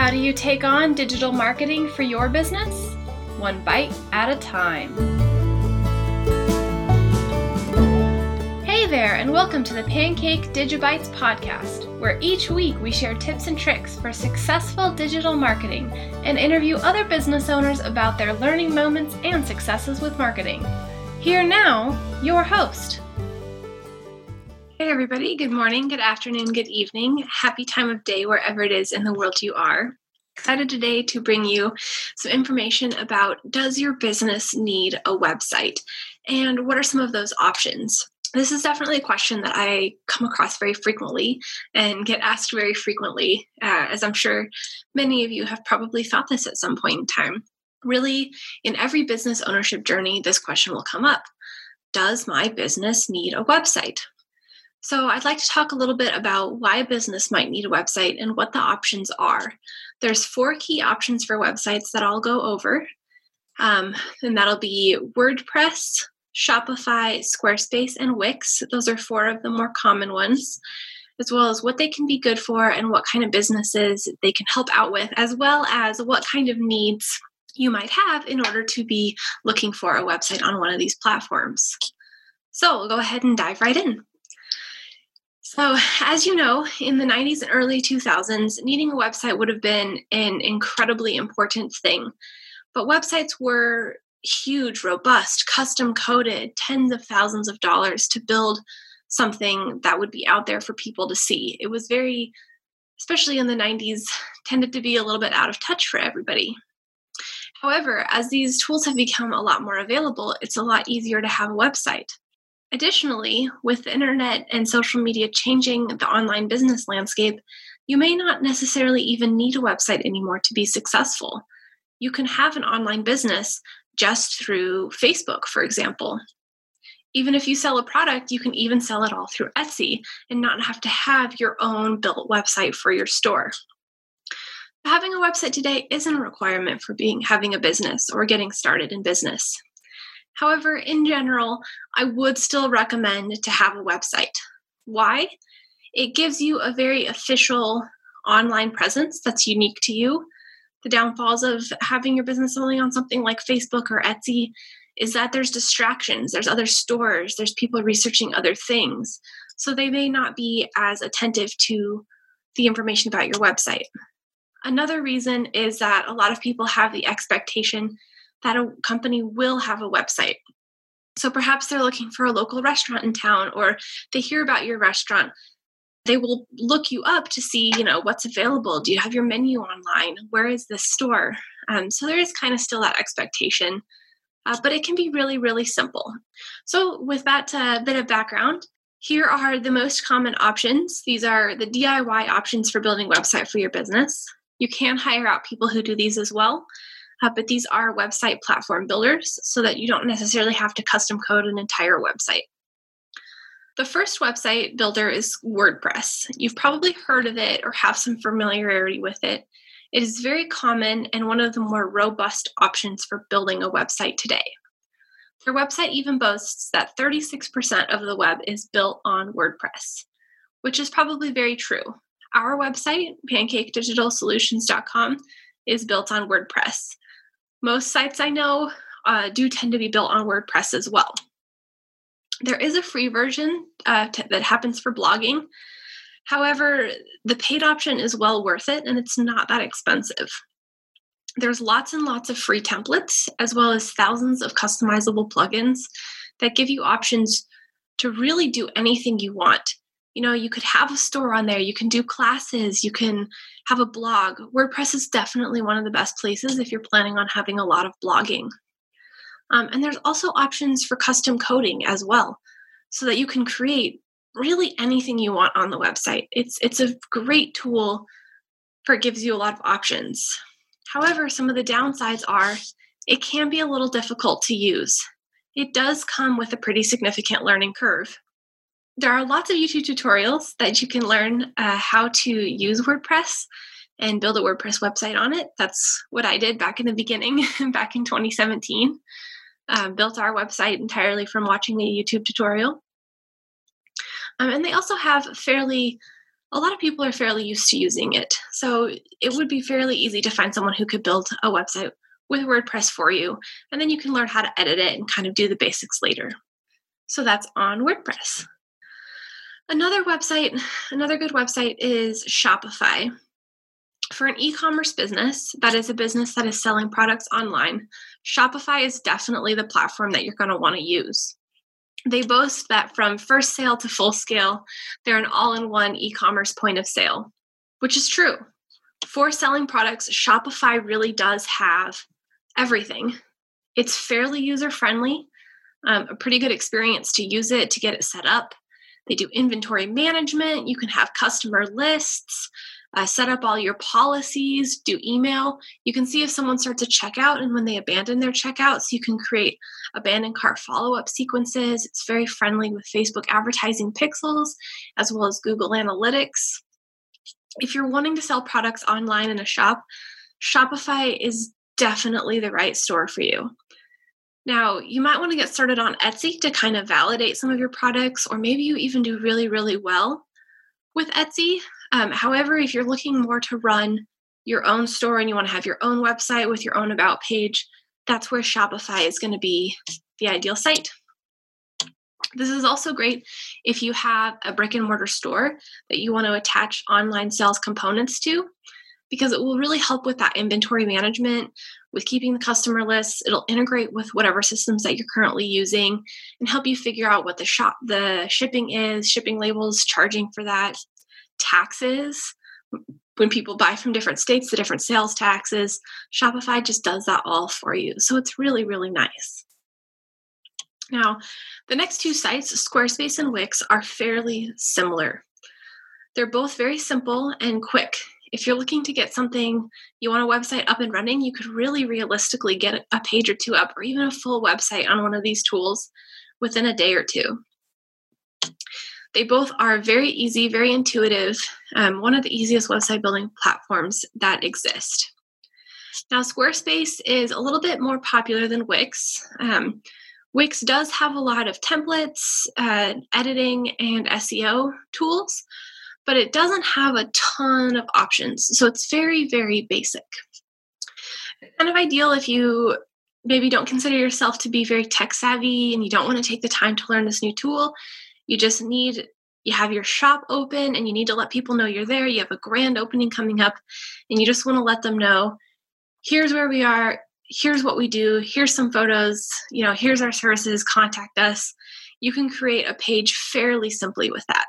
How do you take on digital marketing for your business? One bite at a time. Hey there, and welcome to the Pancake Digibytes podcast, where each week we share tips and tricks for successful digital marketing and interview other business owners about their learning moments and successes with marketing. Here now, your host, Hey, everybody. Good morning, good afternoon, good evening. Happy time of day wherever it is in the world you are. Excited today to bring you some information about does your business need a website and what are some of those options? This is definitely a question that I come across very frequently and get asked very frequently, uh, as I'm sure many of you have probably thought this at some point in time. Really, in every business ownership journey, this question will come up Does my business need a website? So, I'd like to talk a little bit about why a business might need a website and what the options are. There's four key options for websites that I'll go over, um, and that'll be WordPress, Shopify, Squarespace, and Wix. Those are four of the more common ones, as well as what they can be good for and what kind of businesses they can help out with, as well as what kind of needs you might have in order to be looking for a website on one of these platforms. So, we'll go ahead and dive right in. So, as you know, in the 90s and early 2000s, needing a website would have been an incredibly important thing. But websites were huge, robust, custom coded, tens of thousands of dollars to build something that would be out there for people to see. It was very, especially in the 90s, tended to be a little bit out of touch for everybody. However, as these tools have become a lot more available, it's a lot easier to have a website. Additionally, with the internet and social media changing the online business landscape, you may not necessarily even need a website anymore to be successful. You can have an online business just through Facebook, for example. Even if you sell a product, you can even sell it all through Etsy and not have to have your own built website for your store. Having a website today isn't a requirement for being having a business or getting started in business. However, in general, I would still recommend to have a website. Why? It gives you a very official online presence that's unique to you. The downfalls of having your business only on something like Facebook or Etsy is that there's distractions, there's other stores, there's people researching other things. So they may not be as attentive to the information about your website. Another reason is that a lot of people have the expectation that a company will have a website. So perhaps they're looking for a local restaurant in town or they hear about your restaurant. They will look you up to see, you know, what's available. Do you have your menu online? Where is this store? Um, so there is kind of still that expectation, uh, but it can be really, really simple. So with that uh, bit of background, here are the most common options. These are the DIY options for building website for your business. You can hire out people who do these as well. Uh, but these are website platform builders so that you don't necessarily have to custom code an entire website. The first website builder is WordPress. You've probably heard of it or have some familiarity with it. It is very common and one of the more robust options for building a website today. Their website even boasts that 36% of the web is built on WordPress, which is probably very true. Our website, pancakedigitalsolutions.com, is built on WordPress. Most sites I know uh, do tend to be built on WordPress as well. There is a free version uh, that happens for blogging. However, the paid option is well worth it and it's not that expensive. There's lots and lots of free templates, as well as thousands of customizable plugins that give you options to really do anything you want you know you could have a store on there you can do classes you can have a blog. Wordpress is definitely one of the best places if you're planning on having a lot of blogging. Um, and there's also options for custom coding as well so that you can create really anything you want on the website. It's it's a great tool for it gives you a lot of options. However some of the downsides are it can be a little difficult to use. It does come with a pretty significant learning curve there are lots of YouTube tutorials that you can learn uh, how to use WordPress and build a WordPress website on it. That's what I did back in the beginning, back in 2017. Um, built our website entirely from watching a YouTube tutorial. Um, and they also have fairly a lot of people are fairly used to using it. So it would be fairly easy to find someone who could build a website with WordPress for you. And then you can learn how to edit it and kind of do the basics later. So that's on WordPress. Another website, another good website is Shopify. For an e commerce business, that is a business that is selling products online, Shopify is definitely the platform that you're going to want to use. They boast that from first sale to full scale, they're an all in one e commerce point of sale, which is true. For selling products, Shopify really does have everything. It's fairly user friendly, um, a pretty good experience to use it, to get it set up. They do inventory management. You can have customer lists, uh, set up all your policies, do email. You can see if someone starts a checkout and when they abandon their checkout. So you can create abandoned cart follow up sequences. It's very friendly with Facebook advertising pixels as well as Google Analytics. If you're wanting to sell products online in a shop, Shopify is definitely the right store for you. Now, you might want to get started on Etsy to kind of validate some of your products, or maybe you even do really, really well with Etsy. Um, however, if you're looking more to run your own store and you want to have your own website with your own about page, that's where Shopify is going to be the ideal site. This is also great if you have a brick and mortar store that you want to attach online sales components to, because it will really help with that inventory management, with keeping the customer lists. It'll integrate with whatever systems that you're currently using and help you figure out what the shop the shipping is, shipping labels, charging for that, taxes when people buy from different states, the different sales taxes. Shopify just does that all for you. So it's really, really nice. Now, the next two sites, Squarespace and Wix, are fairly similar. They're both very simple and quick. If you're looking to get something, you want a website up and running, you could really realistically get a page or two up or even a full website on one of these tools within a day or two. They both are very easy, very intuitive, um, one of the easiest website building platforms that exist. Now, Squarespace is a little bit more popular than Wix. Um, Wix does have a lot of templates, uh, editing, and SEO tools, but it doesn't have a ton of options. So it's very, very basic. Kind of ideal if you maybe don't consider yourself to be very tech savvy and you don't want to take the time to learn this new tool you just need you have your shop open and you need to let people know you're there. You have a grand opening coming up and you just want to let them know here's where we are, here's what we do, here's some photos, you know, here's our services, contact us. You can create a page fairly simply with that.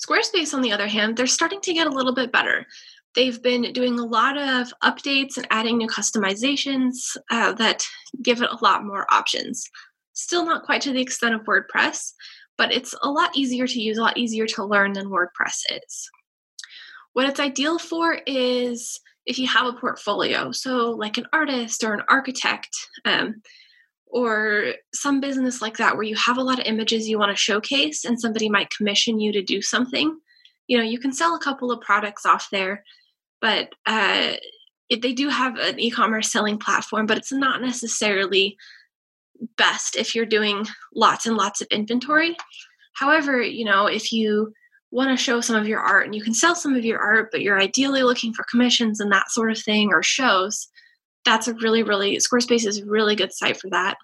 Squarespace, on the other hand, they're starting to get a little bit better. They've been doing a lot of updates and adding new customizations uh, that give it a lot more options. Still not quite to the extent of WordPress, but it's a lot easier to use, a lot easier to learn than WordPress is. What it's ideal for is if you have a portfolio, so like an artist or an architect, um, or some business like that where you have a lot of images you want to showcase and somebody might commission you to do something. You know, you can sell a couple of products off there, but uh, it, they do have an e commerce selling platform, but it's not necessarily best if you're doing lots and lots of inventory. However, you know, if you want to show some of your art and you can sell some of your art, but you're ideally looking for commissions and that sort of thing or shows, that's a really, really, Squarespace is a really good site for that.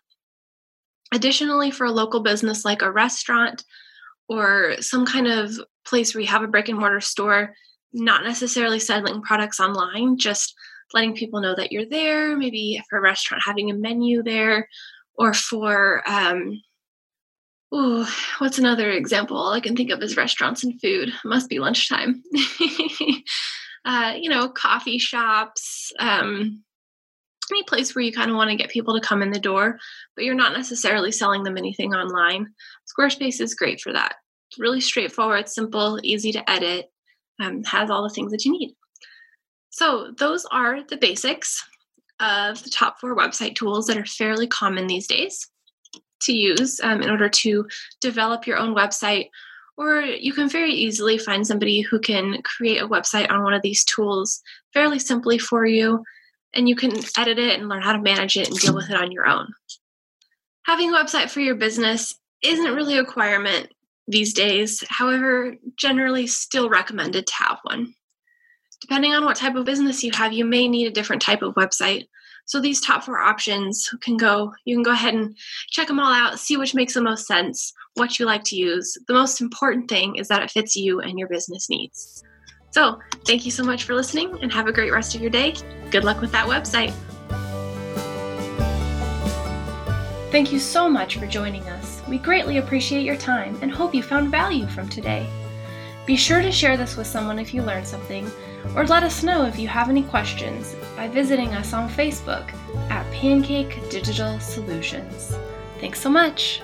Additionally, for a local business like a restaurant or some kind of place where you have a brick and mortar store, not necessarily selling products online, just letting people know that you're there, maybe for a restaurant having a menu there, or for um, Ooh, what's another example all I can think of is restaurants and food? Must be lunchtime. uh, you know, coffee shops, um, any place where you kind of want to get people to come in the door, but you're not necessarily selling them anything online. Squarespace is great for that. It's really straightforward, simple, easy to edit, um, has all the things that you need. So, those are the basics of the top four website tools that are fairly common these days to use um, in order to develop your own website. Or you can very easily find somebody who can create a website on one of these tools fairly simply for you, and you can edit it and learn how to manage it and deal with it on your own. Having a website for your business isn't really a requirement, these days. However, generally still recommended to have one. Depending on what type of business you have, you may need a different type of website. So these top four options can go, you can go ahead and check them all out, see which makes the most sense, what you like to use. The most important thing is that it fits you and your business needs. So, thank you so much for listening and have a great rest of your day. Good luck with that website. Thank you so much for joining us. We greatly appreciate your time and hope you found value from today. Be sure to share this with someone if you learned something, or let us know if you have any questions by visiting us on Facebook at Pancake Digital Solutions. Thanks so much.